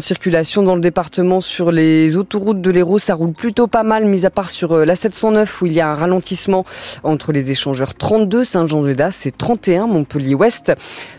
Circulation dans le département sur les autoroutes de l'Hérault, ça roule plutôt pas mal, mis à part sur euh, la 709 où il y a un ralentissement entre les échangeurs 32 Saint-Jean-de-Védas et 31 Montpellier-Ouest.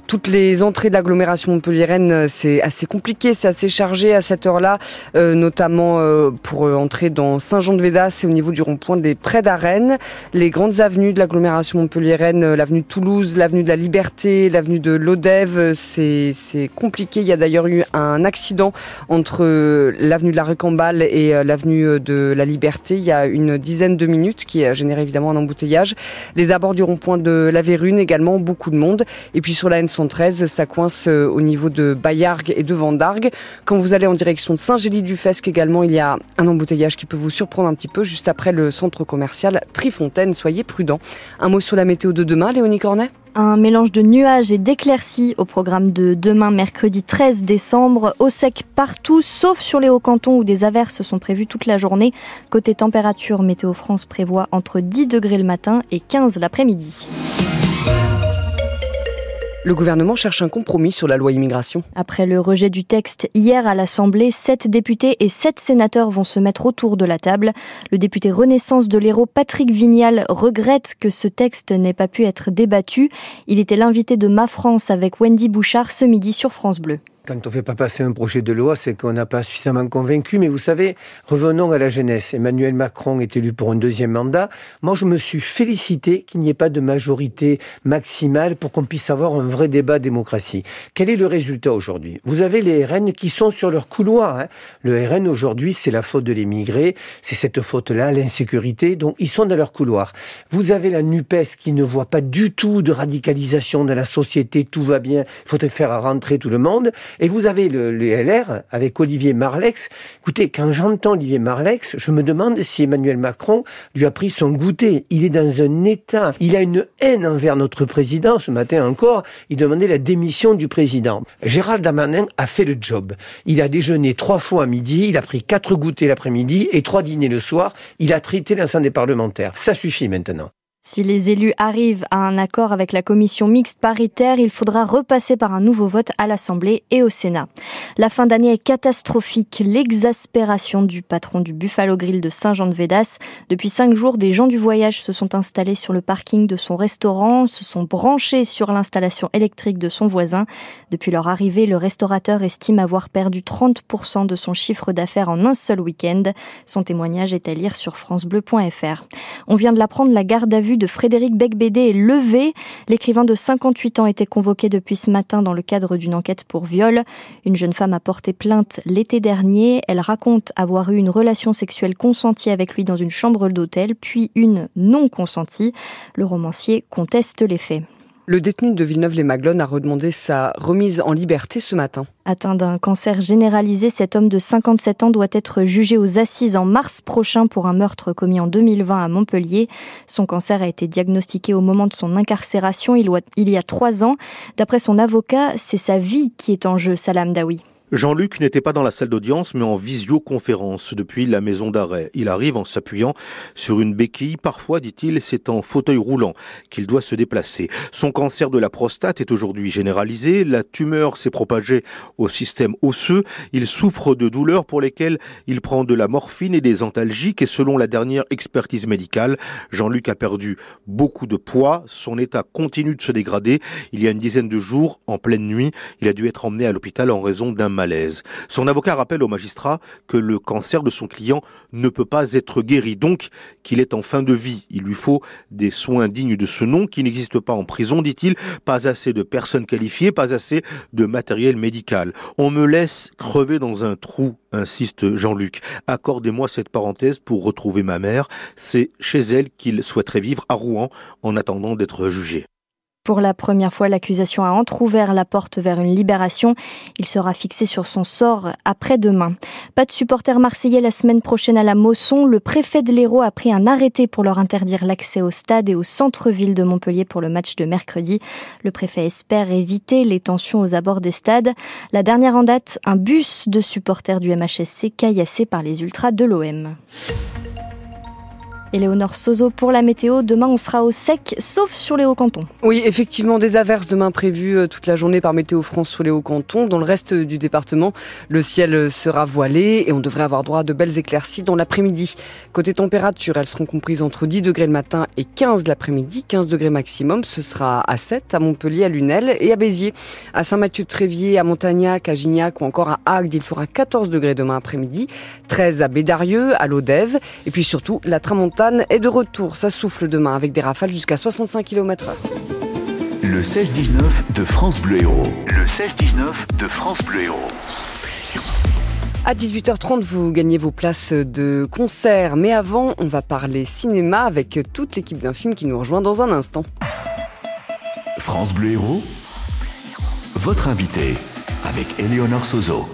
Toutes les entrées de l'agglomération montpelliéraine, euh, c'est assez compliqué, c'est assez chargé à cette heure-là, euh, notamment pour entrer dans Saint-Jean-de-Védas et au niveau du rond-point des Prés d'Arène. Les grandes avenues de l'agglomération montpelliéraine, l'avenue de Toulouse, l'avenue de la Liberté, l'avenue de l'Odève, c'est compliqué. Il y a d'ailleurs eu un accident entre euh, l'avenue de la Recamballe et euh, l'avenue euh, de la Liberté il y a une dizaine de minutes qui a généré évidemment un embouteillage. Les abords du rond-point de la Vérune également, beaucoup de monde. Et puis sur la N113, ça coince au niveau de Bayargues et de Vendargues. Quand vous allez en direction de Saint-Gély-du-Fesque également, il y a un embouteillage qui peut vous surprendre un petit peu juste après le centre commercial Trifontaine. Soyez prudents. Un mot sur la météo de demain, Léonie Cornet? Un mélange de nuages et d'éclaircies au programme de demain, mercredi 13 décembre. Au sec partout, sauf sur les hauts cantons où des averses sont prévues toute la journée. Côté température, Météo France prévoit entre 10 degrés le matin et 15 l'après-midi. Le gouvernement cherche un compromis sur la loi immigration. Après le rejet du texte hier à l'Assemblée, sept députés et sept sénateurs vont se mettre autour de la table. Le député Renaissance de l'Hérault, Patrick Vignal, regrette que ce texte n'ait pas pu être débattu. Il était l'invité de Ma France avec Wendy Bouchard ce midi sur France Bleu. Quand on ne fait pas passer un projet de loi, c'est qu'on n'a pas suffisamment convaincu. Mais vous savez, revenons à la jeunesse. Emmanuel Macron est élu pour un deuxième mandat. Moi, je me suis félicité qu'il n'y ait pas de majorité maximale pour qu'on puisse avoir un vrai débat démocratie. Quel est le résultat aujourd'hui? Vous avez les RN qui sont sur leur couloir. Hein. Le RN aujourd'hui, c'est la faute de l'émigré. C'est cette faute-là, l'insécurité. Donc, ils sont dans leur couloir. Vous avez la NUPES qui ne voit pas du tout de radicalisation dans la société. Tout va bien. Il faudrait faire rentrer tout le monde. Et vous avez le, LR avec Olivier Marlex. Écoutez, quand j'entends Olivier Marlex, je me demande si Emmanuel Macron lui a pris son goûter. Il est dans un état, il a une haine envers notre président. Ce matin encore, il demandait la démission du président. Gérald Damanin a fait le job. Il a déjeuné trois fois à midi, il a pris quatre goûters l'après-midi et trois dîners le soir. Il a traité l'ensemble des parlementaires. Ça suffit maintenant. Si les élus arrivent à un accord avec la commission mixte paritaire, il faudra repasser par un nouveau vote à l'Assemblée et au Sénat. La fin d'année est catastrophique. L'exaspération du patron du Buffalo Grill de Saint-Jean-de-Védas. Depuis cinq jours, des gens du voyage se sont installés sur le parking de son restaurant, se sont branchés sur l'installation électrique de son voisin. Depuis leur arrivée, le restaurateur estime avoir perdu 30% de son chiffre d'affaires en un seul week-end. Son témoignage est à lire sur francebleu.fr. On vient de l'apprendre, la garde à vue de Frédéric Becbédé est levé. L'écrivain de 58 ans était convoqué depuis ce matin dans le cadre d'une enquête pour viol. Une jeune femme a porté plainte l'été dernier. Elle raconte avoir eu une relation sexuelle consentie avec lui dans une chambre d'hôtel, puis une non consentie. Le romancier conteste les faits. Le détenu de Villeneuve-les-Maglones a redemandé sa remise en liberté ce matin. Atteint d'un cancer généralisé, cet homme de 57 ans doit être jugé aux assises en mars prochain pour un meurtre commis en 2020 à Montpellier. Son cancer a été diagnostiqué au moment de son incarcération il y a trois ans. D'après son avocat, c'est sa vie qui est en jeu, Salam Daoui. Jean-Luc n'était pas dans la salle d'audience, mais en visioconférence depuis la maison d'arrêt. Il arrive en s'appuyant sur une béquille. Parfois, dit-il, c'est en fauteuil roulant qu'il doit se déplacer. Son cancer de la prostate est aujourd'hui généralisé. La tumeur s'est propagée au système osseux. Il souffre de douleurs pour lesquelles il prend de la morphine et des antalgiques. Et selon la dernière expertise médicale, Jean-Luc a perdu beaucoup de poids. Son état continue de se dégrader. Il y a une dizaine de jours, en pleine nuit, il a dû être emmené à l'hôpital en raison d'un Son avocat rappelle au magistrat que le cancer de son client ne peut pas être guéri, donc qu'il est en fin de vie. Il lui faut des soins dignes de ce nom qui n'existent pas en prison, dit-il, pas assez de personnes qualifiées, pas assez de matériel médical. On me laisse crever dans un trou, insiste Jean-Luc. Accordez-moi cette parenthèse pour retrouver ma mère. C'est chez elle qu'il souhaiterait vivre à Rouen en attendant d'être jugé. Pour la première fois, l'accusation a entrouvert la porte vers une libération. Il sera fixé sur son sort après-demain. Pas de supporters marseillais la semaine prochaine à la Mosson. Le préfet de l'Hérault a pris un arrêté pour leur interdire l'accès au stade et au centre-ville de Montpellier pour le match de mercredi. Le préfet espère éviter les tensions aux abords des stades. La dernière en date, un bus de supporters du MHSC caillassé par les ultras de l'OM. Éléonore Sozo pour la météo. Demain, on sera au sec, sauf sur les hauts cantons. Oui, effectivement, des averses demain prévues euh, toute la journée par Météo France sur les hauts cantons. Dans le reste du département, le ciel sera voilé et on devrait avoir droit à de belles éclaircies dans l'après-midi. Côté température, elles seront comprises entre 10 degrés le matin et 15 l'après-midi, 15 degrés maximum. Ce sera à 7 à Montpellier, à Lunel et à Béziers. À Saint-Mathieu-de-Tréviers, à Montagnac, à Gignac ou encore à Agde, il fera 14 degrés demain après-midi, 13 à Bédarieux, à l'Odève. Et puis surtout, la tramontane est de retour. Ça souffle demain avec des rafales jusqu'à 65 km h Le 16-19 de France Bleu Héros. Le 16-19 de France Bleu Héros. À 18h30, vous gagnez vos places de concert. Mais avant, on va parler cinéma avec toute l'équipe d'un film qui nous rejoint dans un instant. France Bleu Héros, votre invité avec Eleonore Sozo.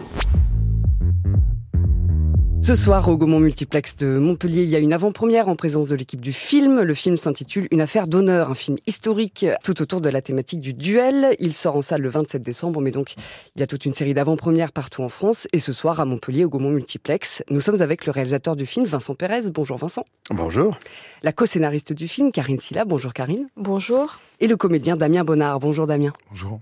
Ce soir, au Gaumont Multiplex de Montpellier, il y a une avant-première en présence de l'équipe du film. Le film s'intitule Une affaire d'honneur, un film historique tout autour de la thématique du duel. Il sort en salle le 27 décembre, mais donc il y a toute une série d'avant-premières partout en France. Et ce soir, à Montpellier, au Gaumont Multiplex, nous sommes avec le réalisateur du film, Vincent Pérez. Bonjour Vincent. Bonjour. La co-scénariste du film, Karine Silla. Bonjour Karine. Bonjour. Et le comédien Damien Bonnard. Bonjour Damien. Bonjour.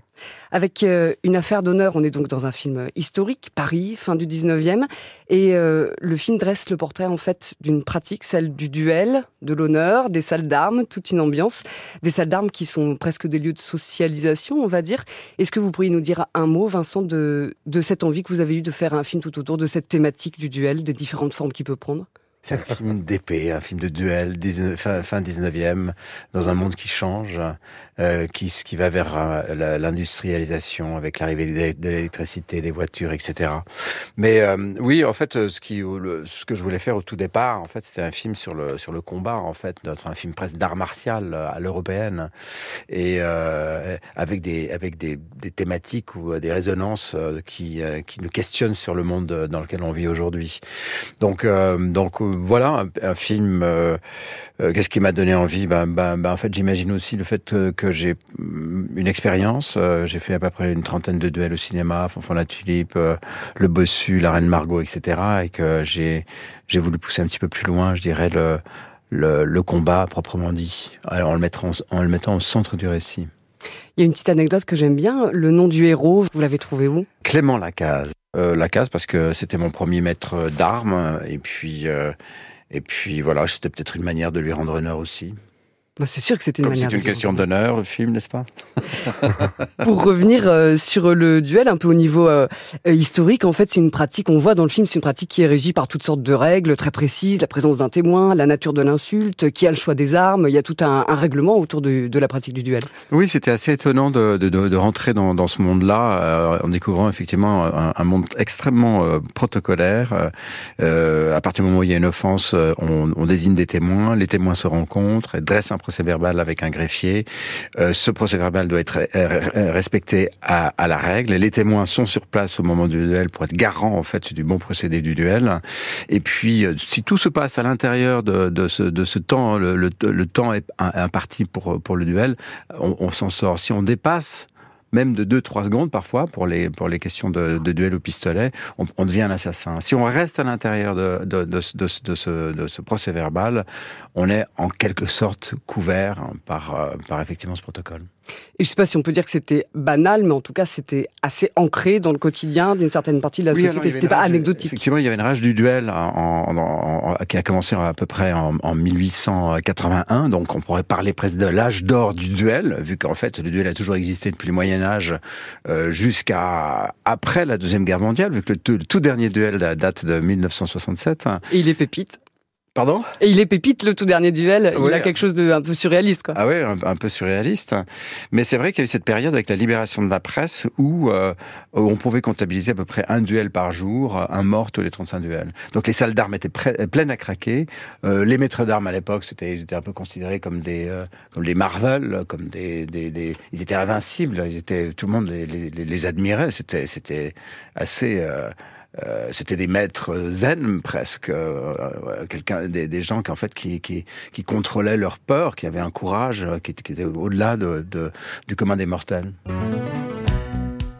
Avec euh, une affaire d'honneur, on est donc dans un film historique, Paris, fin du 19e. Et euh, le film dresse le portrait en fait d'une pratique, celle du duel, de l'honneur, des salles d'armes, toute une ambiance. Des salles d'armes qui sont presque des lieux de socialisation, on va dire. Est-ce que vous pourriez nous dire un mot, Vincent, de, de cette envie que vous avez eue de faire un film tout autour de cette thématique du duel, des différentes formes qu'il peut prendre? C'est un film d'épée, un film de duel, fin, fin 19e, dans un monde qui change, euh, qui, va vers euh, l'industrialisation avec l'arrivée de l'électricité, des voitures, etc. Mais euh, oui, en fait, ce, que je voulais faire au tout départ, en fait, c'était un film sur le, combat, en fait, un film presque d'art martial à l'européenne, et avec, des, thématiques ou des résonances qui, qui nous questionnent sur le monde dans lequel on vit aujourd'hui. Donc, donc voilà, un, film. Euh, euh, qu'est-ce qui m'a donné envie? Ben, ben, ben, En fait, j'imagine aussi le fait que, j'ai mm, une expérience. Euh, j'ai fait à peu près une trentaine de duels au cinéma, Fanfan la Tulipe, Le Bossu, La Reine Margot, etc. Et que j'ai j'ai voulu pousser un petit peu plus loin, je dirais, le, le, combat proprement dit, en le, mettant, en le mettant au centre du récit. Il y a une petite anecdote que j'aime bien. Le nom du héros, vous l'avez trouvé où? Clément Lacaze. Euh, la case parce que c'était mon premier maître d'armes et puis euh, et puis voilà c'était peut-être une manière de lui rendre honneur aussi. Bah, c'est sûr que c'était une Comme C'est une question d'honneur, le film, n'est-ce pas Pour revenir euh, sur le duel, un peu au niveau euh, euh, historique, en fait, c'est une pratique, on voit dans le film, c'est une pratique qui est régie par toutes sortes de règles très précises, la présence d'un témoin, la nature de l'insulte, qui a le choix des armes, il y a tout un, règlement autour de, la pratique du duel. Oui, c'était assez étonnant de, de, rentrer dans, dans ce monde-là, en découvrant effectivement un, monde extrêmement protocolaire. à partir du moment où il y a une offense, on, on désigne des témoins, les témoins se rencontrent, et dressent un procès verbal avec un greffier. Euh, ce procès verbal doit être euh, respecté à, la règle. Les témoins sont sur place au moment du duel pour être garants en fait du bon procédé du duel. Et puis, euh, si tout se passe à l'intérieur de, ce, temps, le temps est imparti pour pour le duel, on, on s'en sort. Si on dépasse même de 2-3 secondes parfois, pour les, pour les questions de, de duel au pistolet, on, on, devient un assassin. Si on reste à l'intérieur de, de, de, de, ce, ce procès verbal, on est en quelque sorte couvert par, euh, par effectivement ce protocole. Et je ne sais pas si on peut dire que c'était banal, mais en tout cas, c'était assez ancré dans le quotidien d'une certaine partie de la société. C'était pas anecdotique. Effectivement, il y avait une rage du duel en, qui a commencé à peu près en, 1881. Donc, on pourrait parler presque de l'âge d'or du duel, vu qu'en fait, le duel a toujours existé depuis le Moyen Âge euh, jusqu'à après la deuxième guerre mondiale, vu que le, le tout dernier duel date de 1967. Et il est pépite. Pardon Et il est pépite, le tout dernier duel. Il a quelque chose d'un peu surréaliste, quoi. Ah oui, un, peu surréaliste. Mais c'est vrai qu'il y a eu cette période avec la libération de la presse où, euh, on pouvait comptabiliser à peu près un duel par jour, un mort tous les 35 duels. Donc les salles d'armes étaient pleines à craquer. Euh, les maîtres d'armes à l'époque, c'était, ils étaient un peu considérés comme des, euh, comme les Marvel, comme des, des, des, ils étaient invincibles. Ils étaient, tout le monde les, les, les admirait. C'était, c'était assez. Euh, c'était des maîtres zen presque, euh, euh, quelqu'un, des, gens qui en fait qui, contrôlaient leur peur, qui avaient un courage qui, était au-delà de, de, du commun des mortels.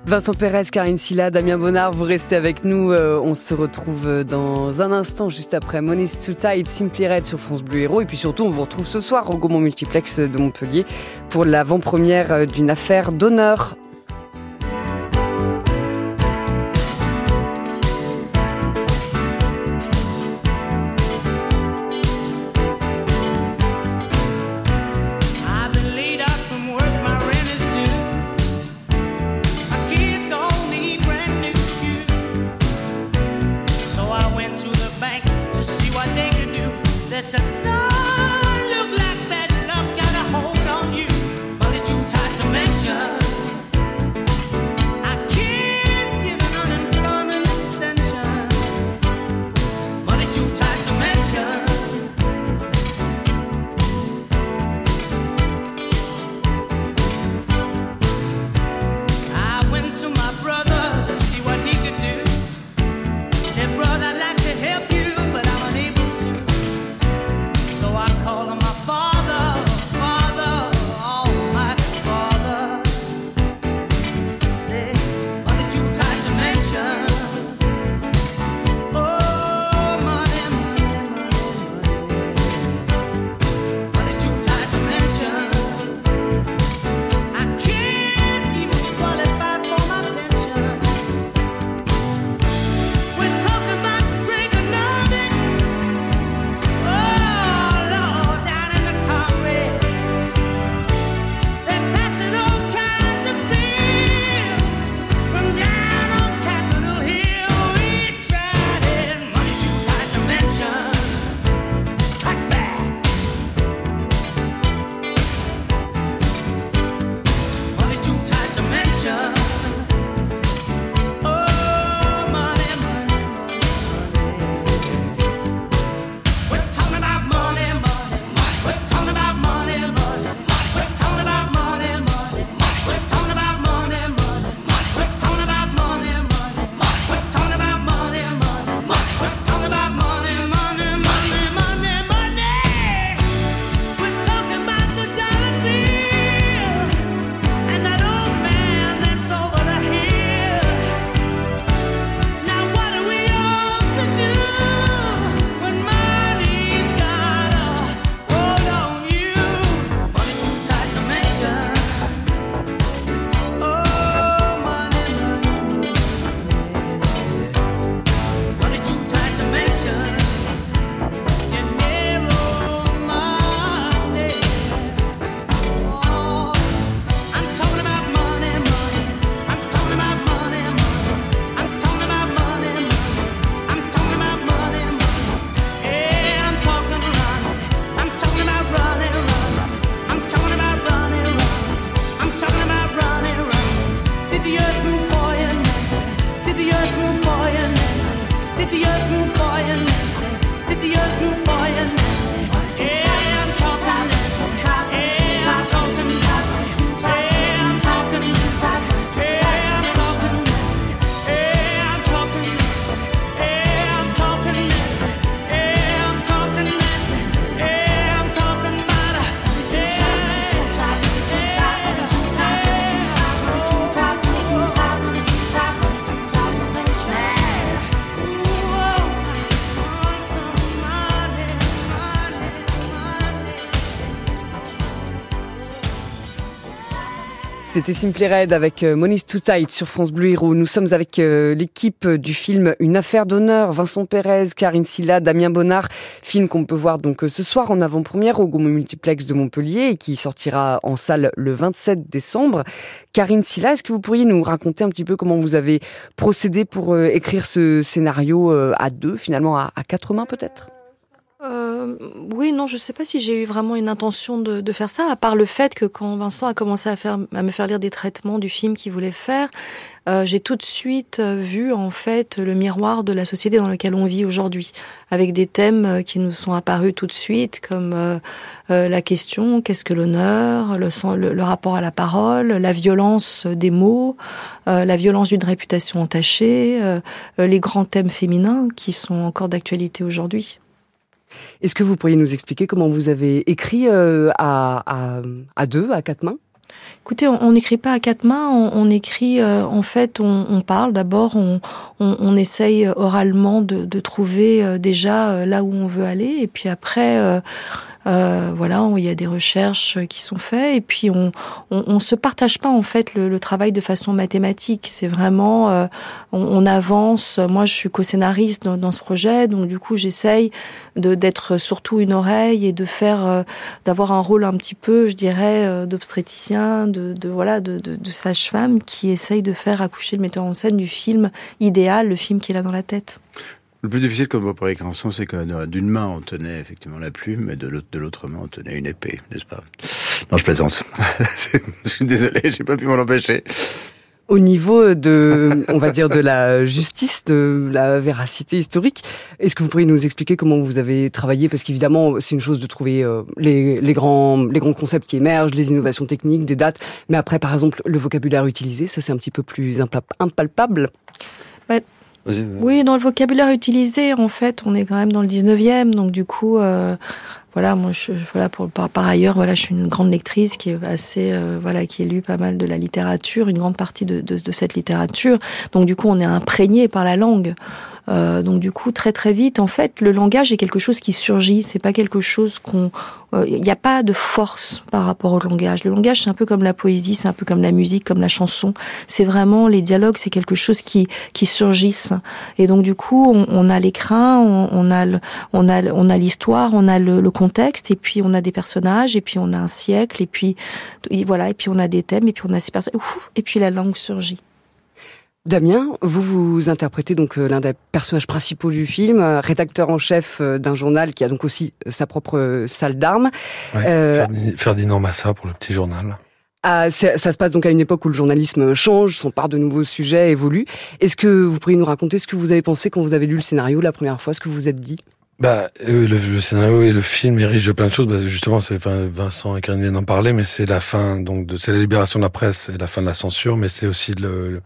Vincent Pérez, Karine Silla, Damien Bonnard, vous restez avec nous. On se retrouve dans un instant, juste après Monist to Tide, Simply Red sur France Bleu Héros. Et puis surtout, on vous retrouve ce soir au Gaumont Multiplex de Montpellier pour l'avant-première d'une affaire d'honneur C'était Simply Red avec euh, Money's Too Tight sur France Bleu Hero. Nous sommes avec euh, l'équipe du film Une affaire d'honneur, Vincent Pérez, Karine Silla, Damien Bonnard, film qu'on peut voir donc euh, ce soir en avant-première au Gaumont Multiplex de Montpellier et qui sortira en salle le 27 décembre. Karine Silla, est-ce que vous pourriez nous raconter un petit peu comment vous avez procédé pour écrire ce scénario à deux, finalement à quatre mains peut-être? Euh, oui, non, je sais pas si j'ai eu vraiment une intention de, faire ça, à part le fait que quand Vincent a commencé à, me faire lire des traitements du film qu'il voulait faire, euh, j'ai tout de suite euh, vu en fait le miroir de la société dans laquelle on vit aujourd'hui, avec des thèmes euh, qui nous sont apparus tout de suite, comme euh, la question qu'est-ce que l'honneur, le, rapport à la parole, la violence des mots, la violence d'une réputation entachée, les grands thèmes féminins qui sont encore d'actualité aujourd'hui. Est-ce que vous pourriez nous expliquer comment vous avez écrit euh, à, deux, à quatre mains? Écoutez, on n'écrit pas à quatre mains, on, écrit, euh, en fait, on, parle d'abord, on, essaye oralement de, trouver euh, déjà euh, là où on veut aller, et puis après, euh, voilà, il y a des recherches qui sont faites et puis on on, se partage pas en fait le, travail de façon mathématique. C'est vraiment euh, on, avance. Moi, je suis co-scénariste dans, ce projet, donc du coup, j'essaye de d'être surtout une oreille et de faire euh, d'avoir un rôle un petit peu, je dirais, d'obstétricien, de, de, voilà, de, de, de sage-femme qui essaye de faire accoucher le metteur en scène du film idéal, le film qu'il a dans la tête. Le plus difficile comme vous pourriez ensemble, c'est que euh, d'une main on tenait effectivement la plume, et de l'autre main on tenait une épée, n'est-ce pas? Non, je plaisante. je suis désolé, j'ai pas pu m'en empêcher. Au niveau de, on va dire, de la justice, de la véracité historique, est-ce que vous pourriez nous expliquer comment vous avez travaillé? Parce qu'évidemment, c'est une chose de trouver euh, les, les, grands, les grands concepts qui émergent, les innovations techniques, des dates, mais après, par exemple, le vocabulaire utilisé, ça c'est un petit peu plus impalpable. Bah, oui, dans le vocabulaire utilisé, en fait, on est quand même dans le 19e, donc du coup, euh, voilà, moi, je, voilà, pour, par, ailleurs, voilà, je suis une grande lectrice qui est assez, euh, voilà, qui a lu pas mal de la littérature, une grande partie de cette littérature. Donc du coup, on est imprégné par la langue. Euh, donc du coup, très très vite, en fait, le langage est quelque chose qui surgit. C'est pas quelque chose qu'on. Il euh, n'y a pas de force par rapport au langage. Le langage, c'est un peu comme la poésie, c'est un peu comme la musique, comme la chanson. C'est vraiment les dialogues, c'est quelque chose qui qui surgissent. Et donc du coup, on, on a l'écrin, on, on, a on a on a l'histoire, on a le, le, contexte, et puis on a des personnages, et puis on a un siècle, et puis voilà, et puis on a des thèmes, et puis on a ces personnes, et puis la langue surgit. Damien, vous vous interprétez donc euh, l'un des personnages principaux du film, euh, rédacteur en chef euh, d'un journal qui a donc aussi sa propre salle d'armes. Ferdinand Massa pour le petit journal. Ah, ça se passe donc à une époque où le journalisme change, s'empare de nouveaux sujets, évolue. Est-ce que vous pourriez nous raconter ce que vous avez pensé quand vous avez lu le scénario la première fois, ce que vous vous êtes dit? Bah, le, scénario et le film est riche de plein de choses. Bah, justement, c'est Vincent et Karine viennent d'en parler, mais c'est la fin, donc c'est la libération de la presse et la fin de la censure, mais c'est aussi le,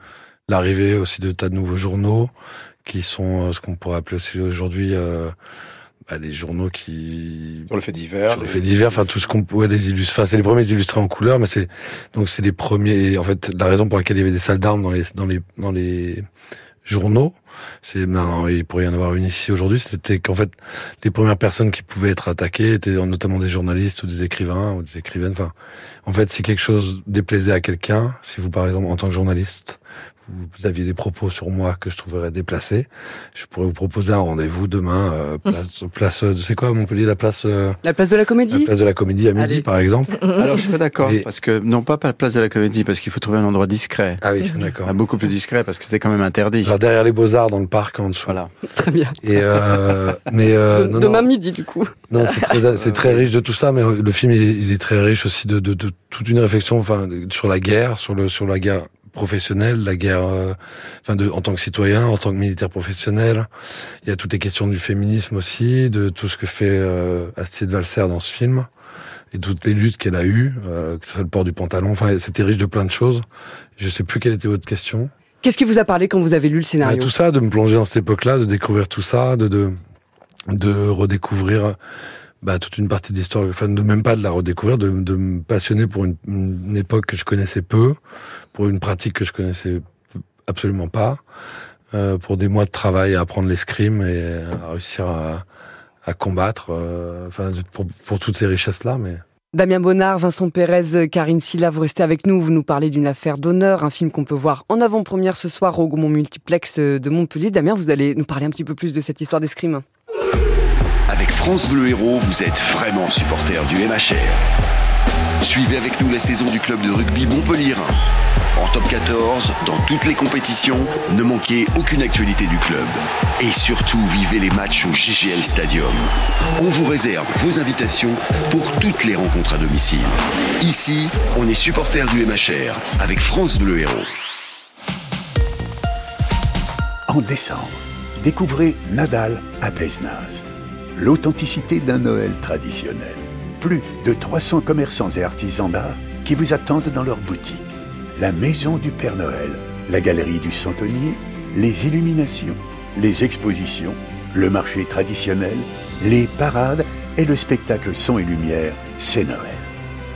l'arrivée aussi de tas de nouveaux journaux qui sont euh, ce qu'on pourrait appeler aussi aujourd'hui euh, bah, les journaux qui sur le fait divers, sur le fait divers, enfin tout ce qu'on pourrait les illustrer. Enfin, c'est les premiers illustrés en couleur, mais c'est donc c'est les premiers. En fait, la raison pour laquelle il y avait des salles d'armes dans les dans les dans les journaux, c'est ben, il pourrait y en avoir une ici aujourd'hui. C'était qu'en fait les premières personnes qui pouvaient être attaquées étaient notamment des journalistes ou des écrivains ou des écrivaines. Enfin, en fait, si quelque chose déplaisait à quelqu'un, si vous par exemple en tant que journaliste vous aviez des propos sur moi que je trouverais déplacés, je pourrais vous proposer un rendez-vous demain, euh, place, place euh, c'est quoi Montpellier, la place euh, La place de la Comédie La place de la Comédie à midi, par exemple. Alors je suis pas d'accord, parce que non pas la place de la Comédie, parce qu'il faut trouver un endroit discret. Ah oui, d'accord. Beaucoup plus discret, parce que c'était quand même interdit. Alors derrière les Beaux Arts, dans le parc, en dessous. Voilà. Très bien. Et euh, mais non, demain midi, du coup. Non, c'est très, c'est très riche de tout ça, mais le film il est, il est très riche aussi de, de, de, toute une réflexion, enfin, sur la guerre, sur le sur la guerre professionnel, la guerre, euh, enfin de, en tant que citoyen, en tant que militaire professionnel. Il y a toutes les questions du féminisme aussi, de tout ce que fait euh, Astrid Valser dans ce film et toutes les luttes qu'elle a eues, euh, que ce soit le port du pantalon. Enfin, c'était riche de plein de choses. Je sais plus quelle était votre question. Qu'est-ce qui vous a parlé quand vous avez lu le scénario? Tout ça, de me plonger dans cette époque-là, de découvrir tout ça, de de, de redécouvrir bah, toute une partie de l'histoire, enfin de même pas de la redécouvrir, de, me passionner pour une, époque que je connaissais peu, pour une pratique que je connaissais absolument pas, euh, pour des mois de travail à apprendre l'escrime et à réussir à, combattre, euh, enfin pour, pour toutes ces richesses-là, mais. Damien Bonnard, Vincent Pérez, Karine Silla, vous restez avec nous. Vous nous parlez d'une affaire d'honneur, un film qu'on peut voir en avant-première ce soir au Gaumont Multiplex de Montpellier. Damien, vous allez nous parler un petit peu plus de cette histoire d'escrime. France Bleu Héros, vous êtes vraiment supporter du MHR. Suivez avec nous la saison du club de rugby Montpellier. En top 14, dans toutes les compétitions, ne manquez aucune actualité du club. Et surtout, vivez les matchs au GGL Stadium. On vous réserve vos invitations pour toutes les rencontres à domicile. Ici, on est supporter du MHR avec France Bleu Héros. En décembre, découvrez Nadal à Péznaz l'authenticité d'un Noël traditionnel. Plus de 300 commerçants et artisans d'art qui vous attendent dans leur boutique. La maison du Père Noël, la galerie du Centenier, les illuminations, les expositions, le marché traditionnel, les parades et le spectacle son et lumière, c'est Noël.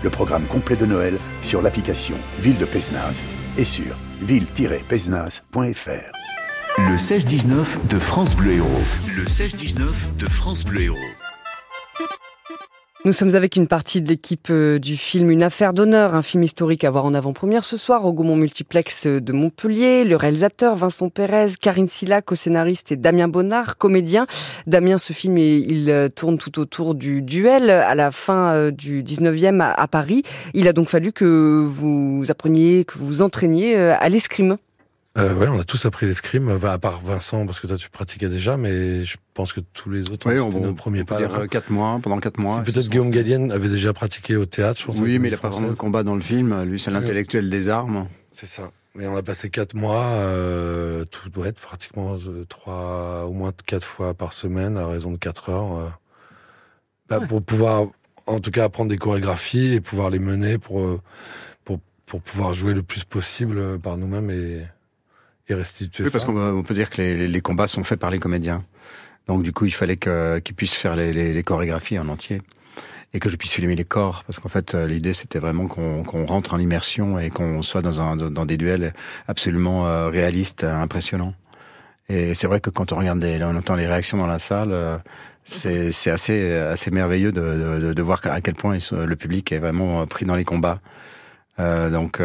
le programme complet de Noël sur l'application Ville de Péznaz et sur ville-péznaz.fr. Le 16-19 de France Bleu Héros. Le 16-19 de France Bleu Héros. Nous sommes avec une partie de l'équipe euh, du film Une affaire d'honneur, un film historique à voir en avant-première ce soir au Gaumont Multiplex de Montpellier. Le réalisateur Vincent Pérez, Karine Sillac, co-scénariste et Damien Bonnard, comédien. Damien, ce film, il euh, tourne tout autour du duel à la fin euh, du 19e à Paris. Il a donc fallu que vous appreniez, que vous vous entraîniez à l'escrime. Euh, ouais, on a tous appris l'escrime, à part Vincent, parce que toi tu pratiquais déjà, mais je pense que tous les autres, oui, on, nos premiers pas. Dire 4 mois, pendant 4 mois. Peut-être Guillaume Gallienne avait déjà pratiqué au théâtre, je pense. Oui, mais il a pas vraiment de combat dans le film. Lui, c'est l'intellectuel des armes. C'est ça. Mais on a passé 4 mois, euh, tout doit être pratiquement euh, trois, au moins 4 fois par semaine, à raison de 4 heures, euh, bah, pour pouvoir, en tout cas, apprendre des chorégraphies et pouvoir les mener pour, euh, pour, pour pouvoir jouer le plus possible par nous-mêmes et et restituer oui, parce qu'on peut dire que les, les, combats sont faits par les comédiens. Donc du coup, il fallait qu'ils puissent faire les, les, chorégraphies en entier et que je puisse filmer les corps, parce qu'en fait, euh, l'idée c'était vraiment qu'on rentre en immersion et qu'on soit dans, un, dans des duels absolument euh, réalistes, impressionnants. Et c'est vrai que quand on regarde, des, on entend les réactions dans la salle, euh, c'est assez assez merveilleux de, de, de, voir à quel point le public est vraiment pris dans les combats. Euh, donc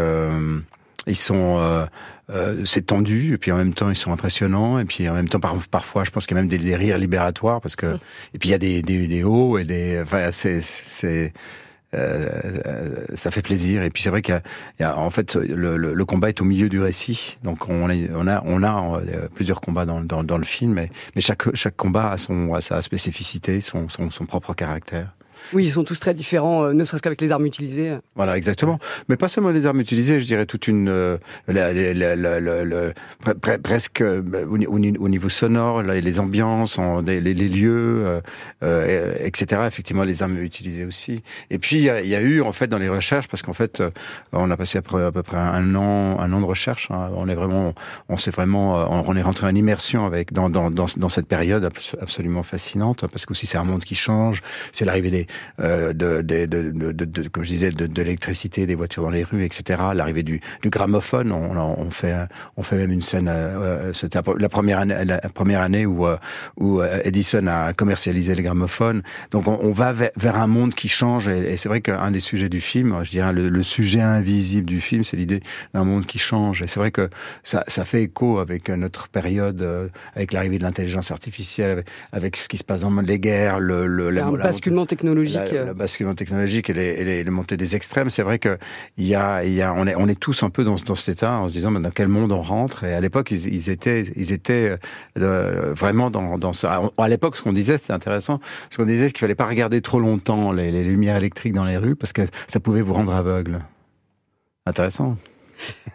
ils sont euh, euh, c'est tendu et puis en même temps ils sont impressionnants et puis en même temps parfois je pense qu'il y a même des, rires libératoires parce que et puis il y a des, des, des hauts et des enfin c'est c'est euh, ça fait plaisir. Et puis c'est vrai qu'il y, a en fait le, combat est au milieu du récit. Donc on, a on a euh, plusieurs combats dans, dans, le film mais, mais chaque chaque combat a son a sa spécificité son, son propre caractère oui, ils sont tous très différents, euh, ne serait-ce qu'avec les armes utilisées. Voilà, exactement. Mais pas seulement les armes utilisées, je dirais toute une, euh, presque euh, au, niveau sonore, les ambiances, les, lieux, etc. Effectivement, les armes utilisées aussi. Et puis il y, a, eu en fait dans les recherches, parce qu'en fait, on a passé à peu, près un an, un an de recherche. Hein. On est vraiment, on s'est vraiment, on est rentré en immersion avec dans dans, cette période absolument fascinante, parce qu'aussi c'est un monde qui change, c'est l'arrivée des euh, de, de, de, de, comme je disais, de, l'électricité, des voitures dans les rues, etc. L'arrivée du, du gramophone, on, on, fait, on fait même une scène. Euh, euh, c'était la première année, la première année où, où Edison a commercialisé le gramophone. Donc on, va vers, un monde qui change. Et, c'est vrai qu'un des sujets du film, je dirais le, sujet invisible du film, c'est l'idée d'un monde qui change. Et c'est vrai que ça, ça fait écho avec notre période, avec l'arrivée de l'intelligence artificielle, avec, ce qui se passe dans les guerres, le, le la, basculement technologique le euh. basculement technologique et les, les, montées des extrêmes, c'est vrai que il y a, il y a, on est, on est tous un peu dans, dans cet état en se disant dans quel monde on rentre? Et à l'époque, ils, ils, étaient, ils étaient euh, vraiment dans, dans ce. À l'époque, ce qu'on disait, c'était intéressant. Ce qu'on disait, c'est qu'il fallait pas regarder trop longtemps les, les lumières électriques dans les rues parce que ça pouvait vous rendre aveugle. Intéressant.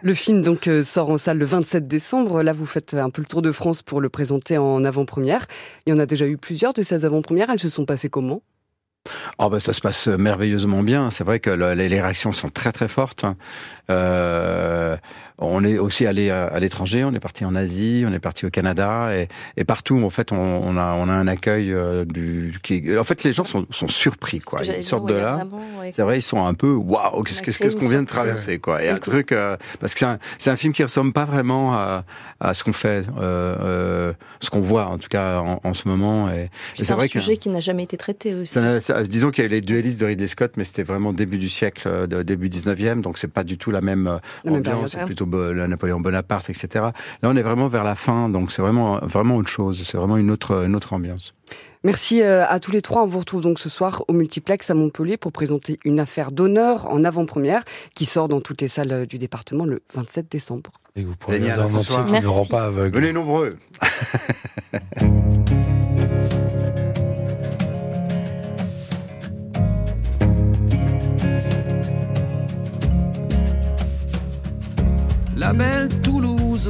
Le film donc euh, sort en salle le 27 décembre. Là, vous faites un peu le tour de France pour le présenter en avant-première. Il y en a déjà eu plusieurs de ces avant-premières. Elles se sont passées comment? Oh ben ça se passe merveilleusement bien. C'est vrai que les réactions sont très très fortes. Euh, on est aussi allé à, l'étranger, on est parti en Asie, on est parti au Canada et, et partout en fait on, on, a on a un accueil euh, du qui en fait les gens sont, sont surpris quoi. Ils sortent de là. C'est vrai, ils sont un peu waouh, qu'est-ce qu'est-ce qu'on vient de traverser quoi. Et un truc euh, parce que c'est un, c'est un film qui ressemble pas vraiment à, à ce qu'on fait euh, euh ce qu'on voit en tout cas en, en ce moment et, c'est un sujet qui n'a jamais été traité aussi. Disons qu'il y a eu les duellistes de Ridley Scott mais c'était vraiment début du siècle de, début 19e donc c'est pas du tout la même ambiance, c'est plutôt la Napoléon Bonaparte, etc. Là, on est vraiment vers la fin, donc c'est vraiment, vraiment autre chose. C'est vraiment une autre, une autre ambiance. Merci euh, à tous les trois. On vous retrouve donc ce soir au multiplex à Montpellier pour présenter une affaire d'honneur en avant-première qui sort dans toutes les salles euh, du département le 27 décembre. Et vous pourrez Génial, un entier qui ne rend pas aveugle. Venez nombreux.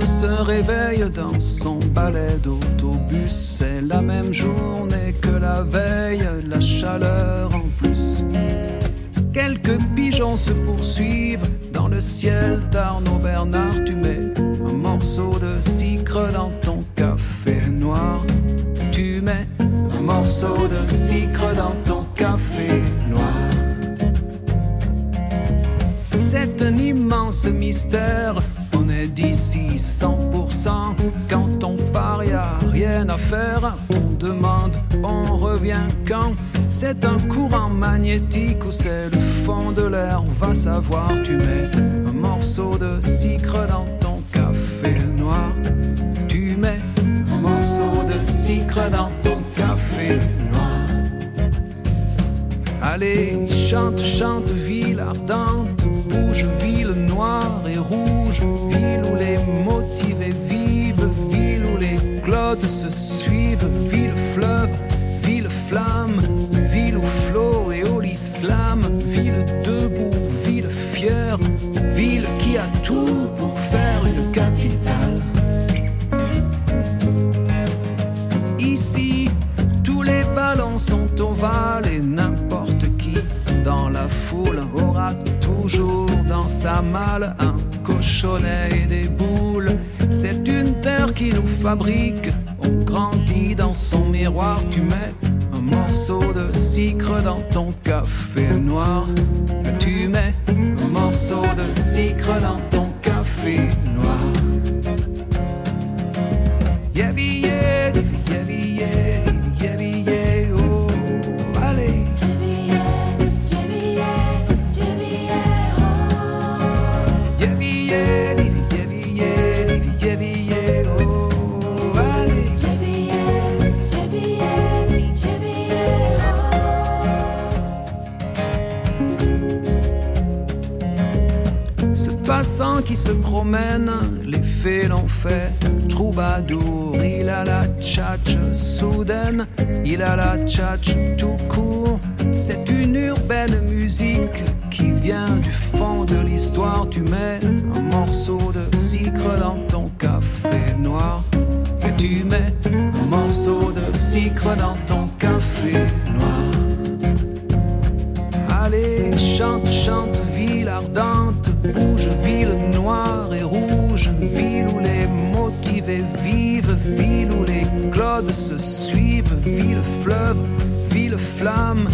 se réveille dans son balai d'autobus. C'est la même journée que la veille, la chaleur en plus. Quelques pigeons se poursuivent dans le ciel d'Arnaud Bernard. Tu mets un morceau de sucre dans ton café noir. Tu mets un morceau de sucre dans ton café noir. immense mystère. D'ici 100%. Quand on part, y a rien à faire. On demande, on revient quand? C'est un courant magnétique ou c'est le fond de l'air. On va savoir, tu mets un morceau de sucre dans ton café noir. Tu mets un morceau de sucre dans ton café noir. Allez, chante, chante, ville ardente, bouge, ville noire et rouge, ville se suivent, ville fleuve, ville flamme, ville où flot et au l'islam, ville debout, ville fière, ville qui a tout pour faire une capitale. Ici, tous les ballons sont ovales et n'importe qui dans la foule aura toujours dans sa malle un cochonnet et des boules. C'est une terre qui nous fabrique, on grandit dans son miroir, tu mets un morceau de sucre dans ton café noir. Tu mets un morceau de sucre dans ton café noir. Qui se promène, les fées l'ont fait. Troubadour, il a la tchatche soudaine, il a la tchatche tout court. C'est une urbaine musique qui vient du fond de l'histoire. Tu mets un morceau de sucre dans ton café noir. Et tu mets un morceau de sucre dans ton se suivent, ville fleuve, ville flamme,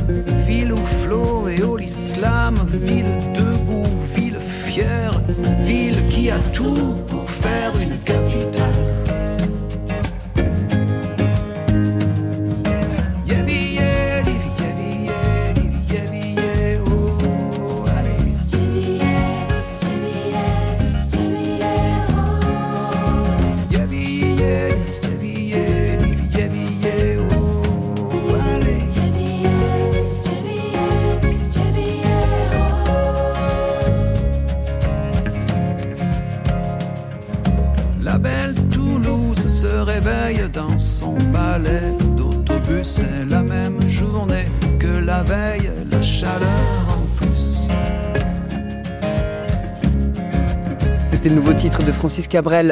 ville où flot et au l'islam, ville debout, ville fière, ville qui a tout pour faire une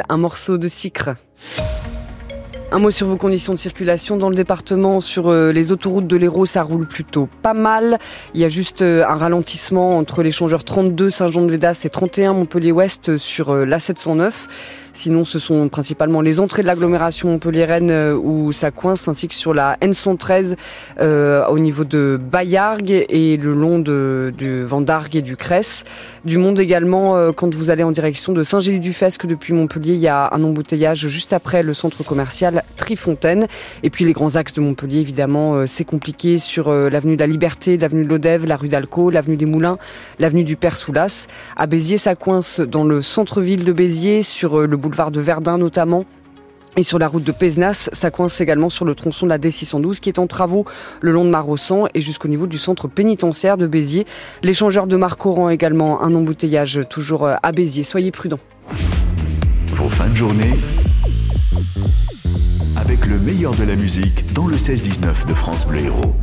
Un morceau de sucre. Un mot sur vos conditions de circulation dans le département, sur euh, les autoroutes de l'Hérault, ça roule plutôt pas mal. Il y a juste euh, un ralentissement entre l'échangeur 32 Saint-Jean-de-Védas et 31 Montpellier-Ouest sur euh, l'A709. Sinon, ce sont principalement les entrées de l'agglomération Montpellier-Rennes euh, où ça coince, ainsi que sur la N113 euh, au niveau de Bayargues et le long de, du Vendargues et du Cresse. Du monde également, euh, quand vous allez en direction de Saint-Gély-du-Fesque depuis Montpellier, il y a un embouteillage juste après le centre commercial Trifontaine. Et puis les grands axes de Montpellier, évidemment, euh, c'est compliqué sur euh, l'avenue de la Liberté, l'avenue de l'Odève, la rue d'Alco, l'avenue des Moulins, l'avenue du Père Soulas. À Béziers, ça coince dans le centre-ville de Béziers, sur euh, le boulevard de Verdun notamment. Et sur la route de Pézenas, ça coince également sur le tronçon de la D612 qui est en travaux le long de Marossan et jusqu'au niveau du centre pénitentiaire de Béziers. L'échangeur de Marcoran également, un embouteillage toujours euh, à Béziers. Soyez prudents. Vos fins de journée avec le meilleur de la musique dans le 16-19 de France Bleu Héros.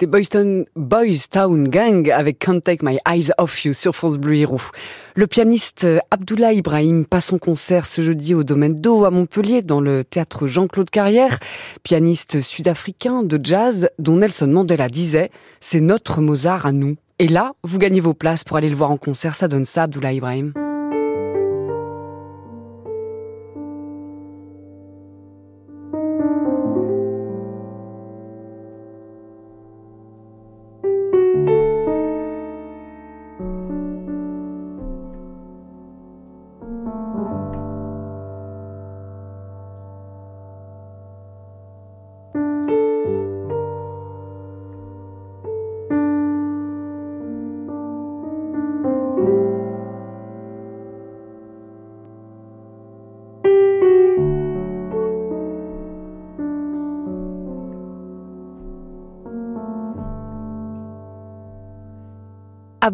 C'était Boys Town Gang avec Can't Take My Eyes Off You sur France Bleu Héros. Le pianiste Abdullah Ibrahim passe son concert ce jeudi au domaine d'eau à Montpellier dans le théâtre Jean-Claude Carrière, pianiste sud-africain de jazz dont Nelson Mandela disait c'est notre Mozart à nous. Et là, vous gagnez vos places pour aller le voir en concert, ça donne ça Abdullah Ibrahim.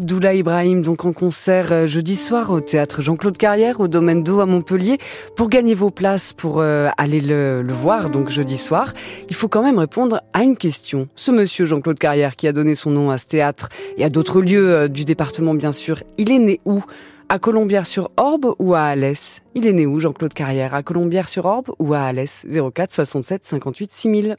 Abdullah Ibrahim, donc en concert euh, jeudi soir au théâtre Jean-Claude Carrière, au domaine d'eau à Montpellier. Pour gagner vos places, pour euh, aller le, voir, donc jeudi soir, il faut quand même répondre à une question. Ce monsieur Jean-Claude Carrière, qui a donné son nom à ce théâtre et à d'autres lieux euh, du département, bien sûr, il est né où? À Colombières-sur-Orbe ou à Alès? Il est né où, Jean-Claude Carrière? À Colombières-sur-Orbe ou à Alès? 04 67 58 6000.